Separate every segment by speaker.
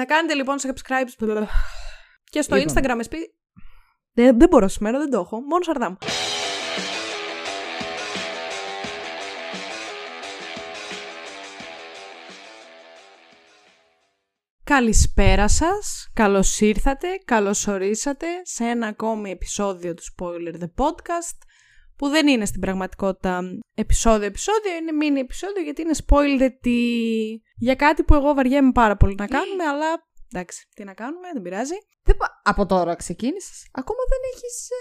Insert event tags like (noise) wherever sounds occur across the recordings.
Speaker 1: Να κάνετε λοιπόν subscribe και στο Instagram SP. Δεν, δεν μπορώ σήμερα, δεν το έχω. Μόνο σαρδάμ. Καλησπέρα σας, καλώς ήρθατε, καλώς ορίσατε σε ένα ακόμη επεισόδιο του Spoiler The Podcast που δεν είναι στην πραγματικότητα επεισόδιο-επεισόδιο, είναι mini επεισόδιο γιατί είναι spoiler για κάτι που εγώ βαριέμαι πάρα πολύ να κάνουμε, αλλά εντάξει, τι να κάνουμε, δεν πειράζει.
Speaker 2: Δεν Από τώρα ξεκίνησες. Ακόμα δεν έχεις. Ε...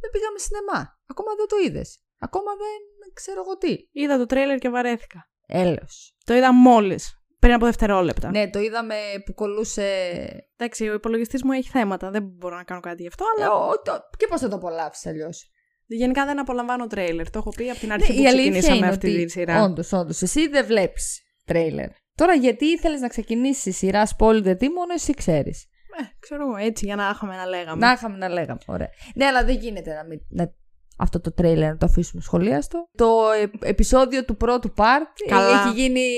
Speaker 2: Δεν πήγαμε σινεμά. Ακόμα δεν το είδες. Ακόμα δεν ξέρω εγώ τι.
Speaker 1: Είδα το τρέλερ και βαρέθηκα.
Speaker 2: Έλεω.
Speaker 1: Το είδα μόλις. Πριν από δευτερόλεπτα.
Speaker 2: Ναι, το είδαμε που κολούσε.
Speaker 1: Εντάξει, ο υπολογιστής μου έχει θέματα. Δεν μπορώ να κάνω κάτι γι' αυτό, αλλά.
Speaker 2: Ε, το... Και πώς θα το απολαύσεις αλλιώς;
Speaker 1: Γενικά δεν απολαμβάνω τρέιλερ. Το έχω πει από την αρχή ναι, που ξεκινήσαμε αυτή τη σειρά.
Speaker 2: Όντως, όντως. Εσύ δεν βλέπεις τρέιλερ. Τώρα γιατί ήθελες να ξεκινήσεις σειρά Spoiled τι μόνο εσύ ξέρεις.
Speaker 1: Ε, ξέρω εγώ, έτσι για να είχαμε να λέγαμε.
Speaker 2: Να είχαμε να λέγαμε. Ωραία. Ναι, αλλά δεν γίνεται να, μην, να αυτό το τρέιλερ να το αφήσουμε σχολίαστο. Το επεισόδιο του πρώτου part έχει γίνει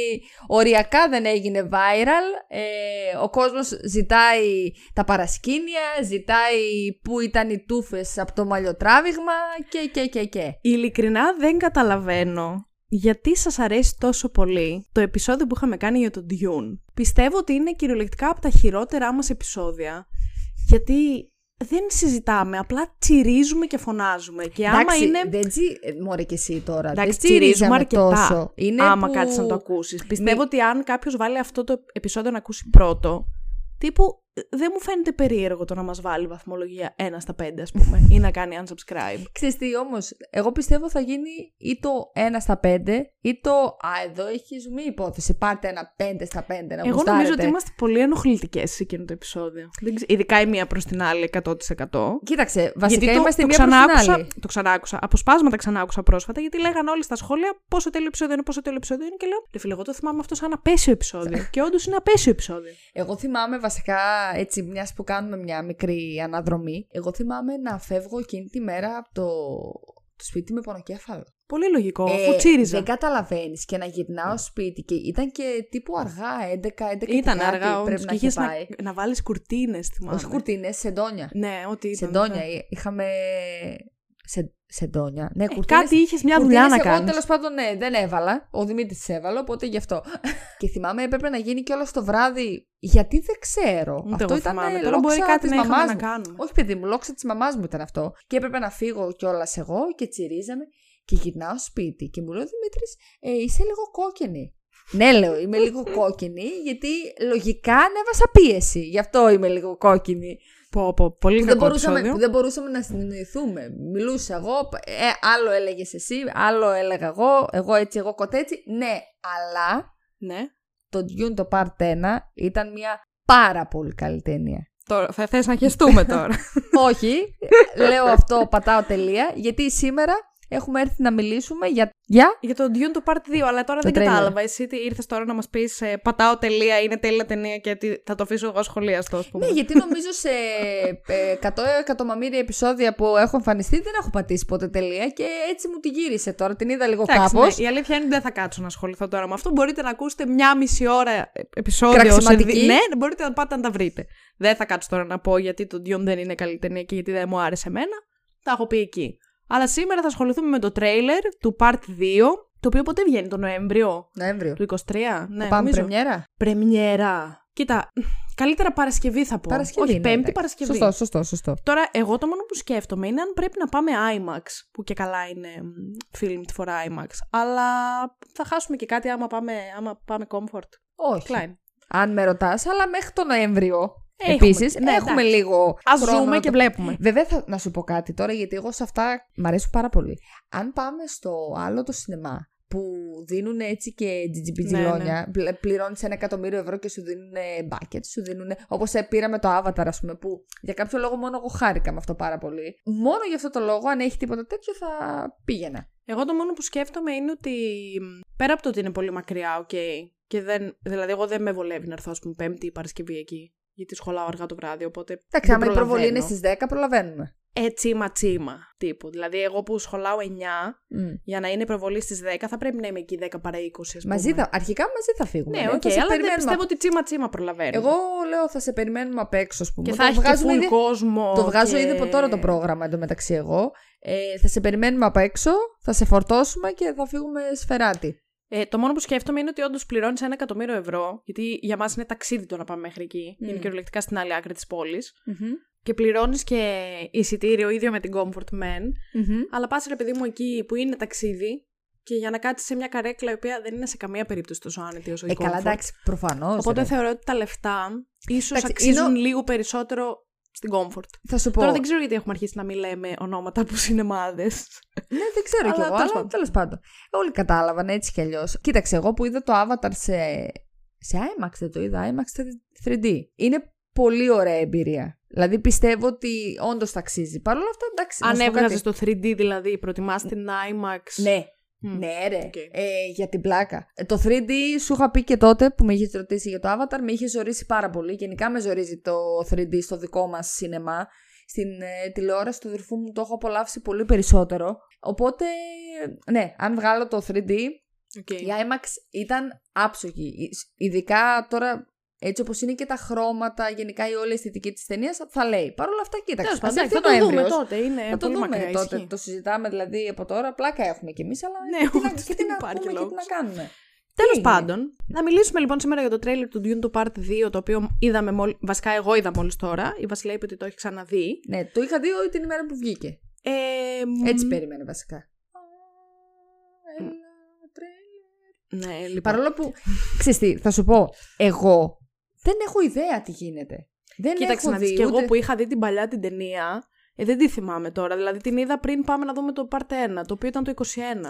Speaker 2: οριακά δεν έγινε viral. Ε, ο κόσμος ζητάει τα παρασκήνια, ζητάει πού ήταν οι τούφες από το μαλλιοτράβηγμα και και και και.
Speaker 1: Ειλικρινά δεν καταλαβαίνω γιατί σας αρέσει τόσο πολύ το επεισόδιο που είχαμε κάνει για τον Dune. Πιστεύω ότι είναι κυριολεκτικά από τα χειρότερά μας επεισόδια. Γιατί δεν συζητάμε, απλά τσιρίζουμε και φωνάζουμε. Και άμα
Speaker 2: Εντάξει,
Speaker 1: είναι.
Speaker 2: Δεν τσι... Ε, μωρέ και εσύ τώρα.
Speaker 1: Εντάξει,
Speaker 2: δεν
Speaker 1: τσιρίζουμε αρκετά.
Speaker 2: Τόσο. Είναι
Speaker 1: άμα
Speaker 2: που...
Speaker 1: κάτσεις να το ακούσεις. Πιστεύω ότι αν κάποιος βάλει αυτό το επεισόδιο να ακούσει πρώτο, τύπου δεν μου φαίνεται περίεργο το να μας βάλει βαθμολογία 1 στα 5 ας πούμε ή να κάνει unsubscribe.
Speaker 2: Ξέρεις τι όμως, εγώ πιστεύω θα γίνει ή το 1 στα 5 ή το «Α, εδώ έχει ζουμί υπόθεση, πάτε ένα 5 στα 5 να
Speaker 1: Εγώ νομίζω ότι είμαστε πολύ ενοχλητικές σε εκείνο το επεισόδιο. Ειδικά η μία προς την άλλη 100%.
Speaker 2: Κοίταξε, βασικά
Speaker 1: γιατί
Speaker 2: είμαστε
Speaker 1: το,
Speaker 2: μία
Speaker 1: το
Speaker 2: προς την άλλη.
Speaker 1: Το ξανάκουσα, αποσπάσματα ξανάκουσα πρόσφατα γιατί λέγανε όλοι στα σχόλια πόσο τέλειο επεισόδιο είναι, πόσο τέλειο επεισόδιο είναι και λέω «Ρε φίλε, εγώ το θυμάμαι αυτό σαν απέσιο επεισόδιο και όντως είναι απέσιο επεισόδιο.
Speaker 2: Εγώ θυμάμαι βασικά έτσι, μιας που κάνουμε μια μικρή αναδρομή, εγώ θυμάμαι να φεύγω εκείνη τη μέρα από το, το σπίτι με πονοκέφαλο.
Speaker 1: Πολύ λογικό, αφού ε, τσίριζα.
Speaker 2: Δεν καταλαβαίνεις και να γυρνάω σπίτι και ήταν και τύπου αργά, 11, 11
Speaker 1: Ήταν
Speaker 2: κάτι,
Speaker 1: αργά
Speaker 2: πρέπει να είχε πάει.
Speaker 1: Να, να βάλεις κουρτίνες, θυμάμαι.
Speaker 2: Όχι κουρτίνες, σεντόνια.
Speaker 1: Ναι, ό,τι ήταν.
Speaker 2: Σεντόνια. Ναι. Είχαμε σε, σεντόνια. Ναι,
Speaker 1: ε, κάτι είχες μια δουλειά να κάνεις.
Speaker 2: Εγώ τέλος πάντων ναι, δεν έβαλα. Ο Δημήτρης έβαλε, οπότε γι' αυτό. (laughs) και θυμάμαι έπρεπε να γίνει κιόλα το βράδυ. Γιατί δεν ξέρω.
Speaker 1: Ούτε
Speaker 2: αυτό
Speaker 1: ήταν
Speaker 2: θυμάμαι.
Speaker 1: Τώρα μπορεί κάτι να
Speaker 2: είχαμε
Speaker 1: να κάνουμε.
Speaker 2: Όχι, παιδί μου, λόξα της μαμάς μου ήταν αυτό. Και έπρεπε να φύγω κιόλας εγώ και τσιρίζαμε. Και γυρνάω σπίτι και μου λέει ο Δημήτρης, ε, είσαι λίγο κόκκινη. ναι, λέω, είμαι λίγο κόκκινη, γιατί λογικά ανέβασα πίεση. Γι' αυτό είμαι λίγο κόκκινη.
Speaker 1: Πω, πω, πολύ
Speaker 2: που, δεν μπορούσαμε, που δεν μπορούσαμε να συνεννοηθούμε. Μιλούσα εγώ, ε, άλλο έλεγες εσύ, άλλο έλεγα εγώ, εγώ έτσι, εγώ κοτέτσι. Ναι, αλλά
Speaker 1: ναι.
Speaker 2: το Dune το Part 1 ήταν μια πάρα πολύ καλή ταινία.
Speaker 1: Τώρα, θα θες να χεστούμε τώρα. (laughs)
Speaker 2: Όχι, λέω αυτό, πατάω τελεία, γιατί σήμερα έχουμε έρθει να μιλήσουμε για. Για,
Speaker 1: για τον Dune το Part 2, αλλά τώρα δεν κατάλαβα. Εσύ τι ήρθες τώρα να μας πεις ε, πατάω τελεία, είναι τέλεια ταινία και θα το αφήσω εγώ σχολίαστο, ας πούμε.
Speaker 2: Ναι, γιατί νομίζω σε ε, 100 εκατομμύρια επεισόδια που έχω εμφανιστεί δεν έχω πατήσει ποτέ τελεία και έτσι μου τη γύρισε τώρα. Την είδα λίγο κάπως.
Speaker 1: Ναι, η αλήθεια είναι ότι δεν θα κάτσω να ασχοληθώ τώρα με αυτό. Μπορείτε να ακούσετε μια μισή ώρα επεισόδιο. Σε... Ναι, μπορείτε να πάτε να τα βρείτε. Δεν θα κάτσω τώρα να πω γιατί το Dune δεν είναι καλή ταινία και γιατί δεν μου άρεσε εμένα. Τα έχω πει εκεί. Αλλά σήμερα θα ασχοληθούμε με το τρέιλερ του Part 2, το οποίο πότε βγαίνει, το Νοέμβριο.
Speaker 2: Νοέμβριο.
Speaker 1: Του 23. Ναι,
Speaker 2: θα πάμε πρεμιέρα;
Speaker 1: Πρεμιέρα. Κοίτα, καλύτερα Παρασκευή θα πω.
Speaker 2: Παρασκευή,
Speaker 1: Όχι,
Speaker 2: ναι,
Speaker 1: Πέμπτη Παρασκευή.
Speaker 2: Σωστό, σωστό, σωστό.
Speaker 1: Τώρα, εγώ το μόνο που σκέφτομαι είναι αν πρέπει να πάμε IMAX, που και καλά είναι filmed for IMAX. Αλλά θα χάσουμε και κάτι άμα πάμε, άμα πάμε comfort.
Speaker 2: Όχι.
Speaker 1: Klein.
Speaker 2: Αν με ρωτάς, αλλά μέχρι το Νοέμβριο Επίσης, ναι, έχουμε λίγο.
Speaker 1: Α ζούμε και βλέπουμε.
Speaker 2: Βέβαια, θα, να σου πω κάτι τώρα, γιατί εγώ σε αυτά μ' αρέσουν πάρα πολύ. Αν πάμε στο άλλο το σινεμά που δίνουν έτσι και τζιτζιμπιτζιλόνια, ναι, ναι. πληρώνεις ένα εκατομμύριο ευρώ και σου δίνουν μπάκετ, σου δίνουν. Όπως πήραμε το Avatar, ας πούμε, που για κάποιο λόγο μόνο εγώ χάρηκα με αυτό πάρα πολύ. Μόνο για αυτό το λόγο, αν έχει τίποτα τέτοιο, θα πήγαινα.
Speaker 1: Εγώ το μόνο που σκέφτομαι είναι ότι πέρα από το ότι είναι πολύ μακριά, οκέι. Okay, και δεν, δηλαδή, εγώ δεν με βολεύει να έρθω, ας πούμε, Πέμπτη ή Παρασκευή εκεί γιατί σχολάω αργά το βράδυ, οπότε.
Speaker 2: Εντάξει, άμα η προβολή είναι στις 10, προλαβαίνουμε.
Speaker 1: ε, τσίμα τσίμα τύπου. Δηλαδή, εγώ που σχολάω 9,
Speaker 2: Μμ.
Speaker 1: για να είναι η προβολή στις 10, θα πρέπει να είμαι εκεί 10 παρά 20, ας πούμε.
Speaker 2: Μαζί θα, αρχικά μαζί θα φύγουμε.
Speaker 1: Ναι,
Speaker 2: ναι,
Speaker 1: οκέι,
Speaker 2: θα σε
Speaker 1: αλλά δεν
Speaker 2: περιμένουμε
Speaker 1: πιστεύω ότι τσίμα τσίμα προλαβαίνεις.
Speaker 2: Εγώ λέω θα σε περιμένουμε απ' έξω, ας πούμε.
Speaker 1: και
Speaker 2: Το
Speaker 1: θα έχει και
Speaker 2: βγάζουμε
Speaker 1: full
Speaker 2: ήδη-
Speaker 1: κόσμο.
Speaker 2: Το βγάζω
Speaker 1: και...
Speaker 2: ήδη από τώρα το πρόγραμμα εντωμεταξύ εγώ. Ε, θα σε περιμένουμε απ' έξω, θα σε φορτώσουμε και θα φύγουμε σφεράτη.
Speaker 1: Ε, το μόνο που σκέφτομαι είναι ότι όντως πληρώνεις ένα εκατομμύριο ευρώ, γιατί για μας είναι ταξίδι το να πάμε μέχρι εκεί.
Speaker 2: Μμ.
Speaker 1: Είναι κυριολεκτικά στην άλλη άκρη της πόλης. Και πληρώνεις και εισιτήριο ίδιο με την Comfort Man. Αλλά πας ρε παιδί μου εκεί που είναι ταξίδι και για να κάτσεις σε μια καρέκλα η οποία δεν είναι σε καμία περίπτωση τόσο άνετη όσο η
Speaker 2: Ε, καλά,
Speaker 1: Comfort.
Speaker 2: εντάξει, προφανώς.
Speaker 1: Οπότε θεωρώ ότι τα λεφτά ίσως
Speaker 2: Εντάξει,
Speaker 1: αξίζουν
Speaker 2: είναι
Speaker 1: λίγο περισσότερο στην Comfort.
Speaker 2: Θα σου πω.
Speaker 1: Τώρα δεν ξέρω γιατί έχουμε αρχίσει να μην λέμε ονόματα από σινεμάδες.
Speaker 2: Ναι, δεν ξέρω κι
Speaker 1: Αλλά
Speaker 2: εγώ,
Speaker 1: τέλος
Speaker 2: αλλά
Speaker 1: πάντων.
Speaker 2: τέλος πάντων. Όλοι κατάλαβαν έτσι κι αλλιώς. Κοίταξε, εγώ που είδα το Avatar σε. Σε IMAX δεν το είδα, IMAX 3D. Είναι πολύ ωραία εμπειρία. Δηλαδή πιστεύω ότι όντως τ' αξίζει. Παρ' όλα αυτά, εντάξει. να
Speaker 1: Αν
Speaker 2: σου πω
Speaker 1: έβγαζε
Speaker 2: κάτι.
Speaker 1: το 3D δηλαδή, προτιμάς την IMAX.
Speaker 2: Ναι,
Speaker 1: Μμ.
Speaker 2: ναι, ρε.
Speaker 1: Οκ.
Speaker 2: Ε, για την πλάκα. Ε, το 3D σου είχα πει και τότε που με είχες ρωτήσει για το Avatar, με είχες ζορίσει πάρα πολύ. Γενικά με ζορίζει το 3D στο δικό μας σινεμά. Στην ε, τηλεόραση του αδερφού μου το έχω απολαύσει πολύ περισσότερο. Οπότε, ναι, αν βγάλω το 3D,
Speaker 1: Οκ.
Speaker 2: η IMAX ήταν άψογη. Ι- Ειδικά τώρα, έτσι όπως είναι και τα χρώματα, γενικά η όλη αισθητική της ταινίας, θα λέει. Παρ' όλα αυτά, κοίταξε.
Speaker 1: Τέλος
Speaker 2: ας
Speaker 1: πάντων,
Speaker 2: έρθει
Speaker 1: θα
Speaker 2: ο
Speaker 1: το δούμε
Speaker 2: Νοέμβριος,
Speaker 1: τότε. Είναι
Speaker 2: θα το
Speaker 1: πολύ
Speaker 2: δούμε
Speaker 1: μακριά.
Speaker 2: τότε.
Speaker 1: ισχύει.
Speaker 2: Το συζητάμε δηλαδή από τώρα. Πλάκα έχουμε κι εμείς, αλλά
Speaker 1: Ναι,
Speaker 2: τι να,
Speaker 1: ούτε
Speaker 2: και τι
Speaker 1: δεν
Speaker 2: να
Speaker 1: υπάρχει
Speaker 2: πούμε και τι
Speaker 1: λόγος.
Speaker 2: να κάνουμε.
Speaker 1: Τέλος
Speaker 2: έγινε;
Speaker 1: πάντων, να μιλήσουμε λοιπόν σήμερα για το τρέιλερ του Dune του Part 2, το οποίο είδαμε μόλι. Βασικά, εγώ είδα μόλις τώρα. Η Βασιλεία είπε ότι το έχει ξαναδεί.
Speaker 2: Ναι, το είχα δει όλη την ημέρα που βγήκε.
Speaker 1: Ε, μ,
Speaker 2: Έτσι περίμενε βασικά. Έλα, τρέλερ.
Speaker 1: Ναι, λοιπόν.
Speaker 2: Παρόλο που, ξέρεις τι, θα σου πω, εγώ δεν έχω ιδέα τι γίνεται. Δεν
Speaker 1: Κοίταξε
Speaker 2: έχω
Speaker 1: να δεις,
Speaker 2: δει
Speaker 1: και
Speaker 2: ούτε...
Speaker 1: εγώ που είχα δει την παλιά την ταινία, ε, δεν τη θυμάμαι τώρα. Δηλαδή την είδα πριν πάμε να δούμε το Part 1, το οποίο ήταν το 21.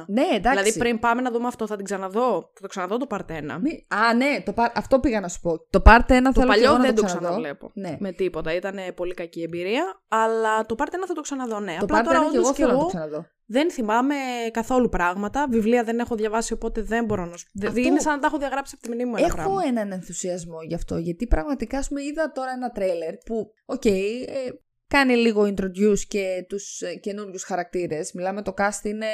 Speaker 2: Ναι, εντάξει.
Speaker 1: Δηλαδή πριν πάμε να δούμε αυτό, θα την ξαναδώ. Θα το ξαναδώ το Part 1.
Speaker 2: Μη- Α, ναι, το πα- αυτό πήγα να σου πω. Το Part 1
Speaker 1: Το
Speaker 2: θέλω και εγώ
Speaker 1: παλιό
Speaker 2: να
Speaker 1: δεν το
Speaker 2: ξαναδώ.
Speaker 1: ξαναβλέπω.
Speaker 2: Ναι.
Speaker 1: Με τίποτα. Ήταν πολύ κακή εμπειρία. Αλλά το Part 1 θα το ξαναδώ, ναι.
Speaker 2: Το
Speaker 1: Απλά
Speaker 2: Part 1
Speaker 1: τώρα
Speaker 2: και
Speaker 1: όντως
Speaker 2: εγώ
Speaker 1: και
Speaker 2: θέλω να
Speaker 1: εγώ
Speaker 2: το ξαναδώ.
Speaker 1: δεν θυμάμαι καθόλου πράγματα. Βιβλία δεν έχω διαβάσει, οπότε δεν μπορώ να σου.
Speaker 2: Αυτό-
Speaker 1: Δηλαδή είναι σαν να τα έχω διαγράψει από τη μνήμη μου ένα
Speaker 2: Έχω
Speaker 1: πράγμα.
Speaker 2: έναν ενθουσιασμό γι' αυτό, γιατί πραγματικά ας πούμε, είδα τώρα ένα τρέιλερ που, οκέι, ε, κάνει λίγο introduce και τους ε, καινούριους χαρακτήρες. Μιλάμε το cast είναι,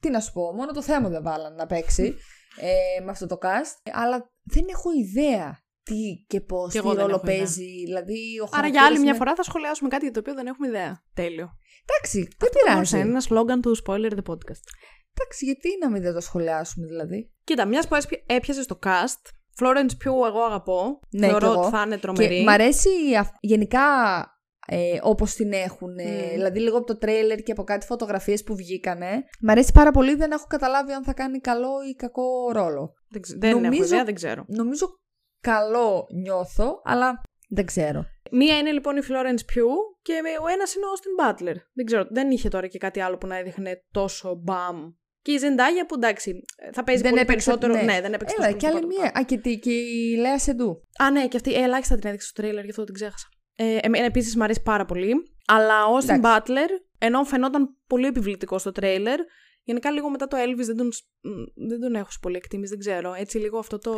Speaker 2: τι να σου πω, μόνο το θέμα δεν βάλανε να παίξει ε, με αυτό το cast, αλλά δεν έχω ιδέα τι και πώς,
Speaker 1: Κι
Speaker 2: τι
Speaker 1: εγώ δεν
Speaker 2: ρόλο
Speaker 1: έχω ιδέα.
Speaker 2: παίζει, δηλαδή ο
Speaker 1: Άρα για
Speaker 2: χαρακτήρας
Speaker 1: άλλη μια
Speaker 2: είναι-
Speaker 1: φορά θα σχολιάσουμε κάτι για το οποίο δεν έχουμε ιδέα. Τέλειο.
Speaker 2: Εντάξει, δεν
Speaker 1: Αυτό
Speaker 2: πειράζει.
Speaker 1: είναι ένα σλόγκαν του Spoiler the Podcast.
Speaker 2: Εντάξει, γιατί να μην δεν το σχολιάσουμε δηλαδή.
Speaker 1: Κοίτα, μιας που έπι- έπιασες το cast, Florence Pugh εγώ αγαπώ.
Speaker 2: Ναι,
Speaker 1: Θεωρώ
Speaker 2: κι εγώ.
Speaker 1: ότι θα είναι τρομερή.
Speaker 2: Και μ' αρέσει αυ- γενικά ε, όπως την έχουν. ε,
Speaker 1: Μμμ.
Speaker 2: Δηλαδή λίγο από το τρέιλερ και από κάτι φωτογραφίες που βγήκανε. Μ' αρέσει πάρα πολύ, δεν έχω καταλάβει αν θα κάνει καλό ή κακό ρόλο.
Speaker 1: Δεν, ξε- δεν έχω
Speaker 2: Νομίζω-
Speaker 1: ιδέα, δεν ξέρω.
Speaker 2: Νομίζω καλό νιώθω, αλλά δεν ξέρω.
Speaker 1: Μία είναι λοιπόν η Florence Pugh και ο ένας είναι ο Austin Butler. Δεν ξέρω, δεν είχε τώρα και κάτι άλλο που να έδειχνε τόσο μπαμ. Και η Zendaya που εντάξει, θα παίζει
Speaker 2: Δεν
Speaker 1: πολύ
Speaker 2: έπαιξε-
Speaker 1: περισσότερο.
Speaker 2: ναι.
Speaker 1: Ναι, δεν έπαιξε
Speaker 2: Έλα,
Speaker 1: τόσο
Speaker 2: και άλλη
Speaker 1: πολύ
Speaker 2: μία. Α, και, τη- και η Λέα Σεντού.
Speaker 1: Α, ναι, και αυτή ε, ελάχιστα την έδειξε στο τρέιλερ, γι' αυτό την ξέχασα. Ε, εμένα επίσης μου αρέσει πάρα πολύ. Αλλά ο Austin
Speaker 2: Εντάξει.
Speaker 1: Butler, ενώ φαινόταν πολύ επιβλητικός στο τρέιλερ, γενικά λίγο μετά το Elvis δεν τον, σ- μ, δεν τον έχω σε πολύ εκτίμηση, δεν ξέρω. Έτσι λίγο αυτό το,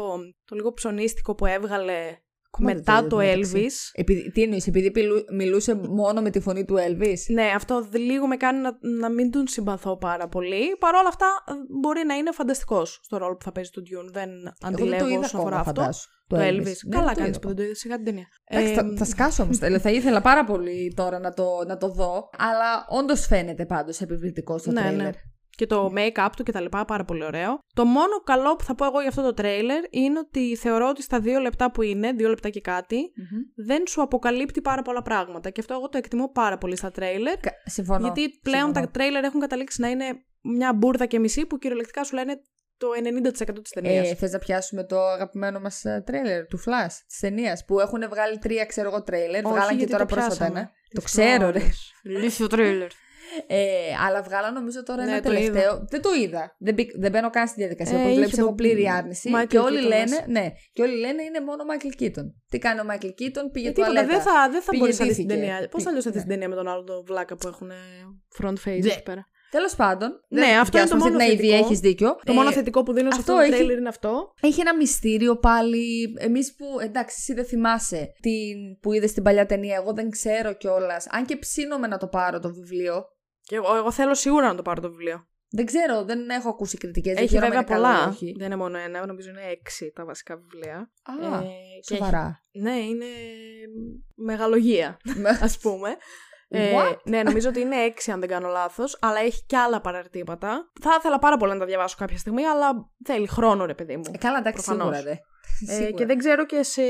Speaker 1: το λίγο ψωνίστικο που έβγαλε
Speaker 2: Ακόμα δεν
Speaker 1: μετά
Speaker 2: το
Speaker 1: το
Speaker 2: είδα, μεταξύ.
Speaker 1: Elvis.
Speaker 2: Επειδή, τι εννοείς, επειδή πιλου- μιλούσε μόνο με τη φωνή του Elvis;
Speaker 1: Ναι, αυτό δ- λίγο με κάνει να, να μην τον συμπαθώ πάρα πολύ. Παρ' όλα αυτά, ε, μπορεί να είναι φανταστικός στο ρόλο που θα παίζει του Dune. Δεν
Speaker 2: Εγώ δεν
Speaker 1: αντιλέγω
Speaker 2: το είδα
Speaker 1: όσον αφορά
Speaker 2: ακόμα,
Speaker 1: αυτό.
Speaker 2: φαντάσου.
Speaker 1: Το Elvis.
Speaker 2: Ναι,
Speaker 1: Καλά
Speaker 2: το
Speaker 1: κάνεις
Speaker 2: είδα
Speaker 1: που δεν το είδες. Σιγά την ταινία.
Speaker 2: Εντάξει,
Speaker 1: Ε,
Speaker 2: θα, θα σκάσω όμως. θα ήθελα πάρα πολύ τώρα να το, να το δω. Αλλά όντως φαίνεται πάντως επιβλητικό στο
Speaker 1: Ναι,
Speaker 2: τρέιλερ.
Speaker 1: ναι. Και το make-up του και τα λοιπά, πάρα πολύ ωραίο. Το μόνο καλό που θα πω εγώ για αυτό το τρέιλερ είναι ότι θεωρώ ότι στα δύο λεπτά που είναι, δύο λεπτά και κάτι,
Speaker 2: Μμμ.
Speaker 1: δεν σου αποκαλύπτει πάρα πολλά πράγματα. Και αυτό εγώ το εκτιμώ πάρα πολύ στα τρέιλερ.
Speaker 2: Κα- Συμφωνώ.
Speaker 1: Γιατί πλέον
Speaker 2: Συμφωνώ.
Speaker 1: τα τρέιλερ έχουν καταλήξει να είναι μια μπουρδα και μισή που κυριολεκτικά σου λένε το 90% της ταινίας.
Speaker 2: Ε, Θες να πιάσουμε το αγαπημένο μας τρέιλερ του Flash της ταινίας που έχουν βγάλει τρία, ξέρω εγώ, τρέιλερ.
Speaker 1: Όχι,
Speaker 2: Βγάλαν και
Speaker 1: γιατί
Speaker 2: τώρα
Speaker 1: το
Speaker 2: πρόσφατα
Speaker 1: πιάσαμε.
Speaker 2: ένα. Το
Speaker 1: Τι
Speaker 2: ξέρω, ρε.
Speaker 1: φλόρες. Λύθιο τρέιλερ.
Speaker 2: Ε, αλλά βγάλαν νομίζω τώρα
Speaker 1: Ναι,
Speaker 2: ένα
Speaker 1: το
Speaker 2: τελευταίο. Δεν το είδα. Δεν, μπή- δεν μπαίνω καν στη διαδικασία.
Speaker 1: Ε,
Speaker 2: Όπως
Speaker 1: είχε
Speaker 2: βλέπεις, έχω
Speaker 1: τον
Speaker 2: πλήρη άρνηση.
Speaker 1: Michael
Speaker 2: Και όλοι,
Speaker 1: Keaton
Speaker 2: λένε,
Speaker 1: μέσα.
Speaker 2: ναι, και όλοι λένε είναι μόνο ο Μάικλ Κίτον. Τι κάνει ο Μάικλ Κίτον, πήγε
Speaker 1: Ε, τίποτα,
Speaker 2: τουαλέτα.
Speaker 1: δεν θα, δεν θα
Speaker 2: Πήγε,
Speaker 1: μπορείς να δεις την
Speaker 2: ντύθηκε.
Speaker 1: ταινία. Πώς
Speaker 2: Πήγε-
Speaker 1: αλλιώς θα δεις
Speaker 2: ναι.
Speaker 1: την ταινία με τον άλλο τον βλάκα που έχουν front face
Speaker 2: Ναι.
Speaker 1: εκεί πέρα;
Speaker 2: Τέλος πάντων.
Speaker 1: Ναι, αυτό είναι το μόνο
Speaker 2: Ναι, ήδη
Speaker 1: θετικό.
Speaker 2: έχεις δίκιο.
Speaker 1: Το
Speaker 2: Ε,
Speaker 1: μόνο θετικό που δίνω σε αυτό
Speaker 2: αυτό
Speaker 1: το
Speaker 2: έχει-
Speaker 1: τρέιλερ είναι αυτό.
Speaker 2: Έχει ένα μυστήριο πάλι. Εμείς που. Εντάξει, εσύ δεν θυμάσαι την που είδες στην παλιά ταινία. Εγώ δεν ξέρω κιόλας. Αν και ψήνομαι να το πάρω το βιβλίο.
Speaker 1: Και εγώ, εγώ θέλω σίγουρα να το πάρω το βιβλίο.
Speaker 2: Δεν ξέρω, δεν έχω ακούσει κριτικές.
Speaker 1: Έχει βέβαια πολλά. Δεν είναι μόνο ένα, νομίζω είναι έξι τα βασικά βιβλία.
Speaker 2: Α,
Speaker 1: Ε, και
Speaker 2: σοβαρά.
Speaker 1: έχει- Ναι, είναι μεγαλογία, ας πούμε. Ε,
Speaker 2: What?
Speaker 1: ναι, νομίζω ότι είναι έξι αν δεν κάνω λάθος, αλλά έχει και άλλα παραρτήματα. Θα ήθελα πάρα πολύ να τα διαβάσω κάποια στιγμή, αλλά θέλει χρόνο ρε παιδί μου.
Speaker 2: Ε, καλά, εντάξει,
Speaker 1: Προφανώς.
Speaker 2: σίγουρα δε.
Speaker 1: Ε,
Speaker 2: Σίγουρα.
Speaker 1: και δεν ξέρω και σε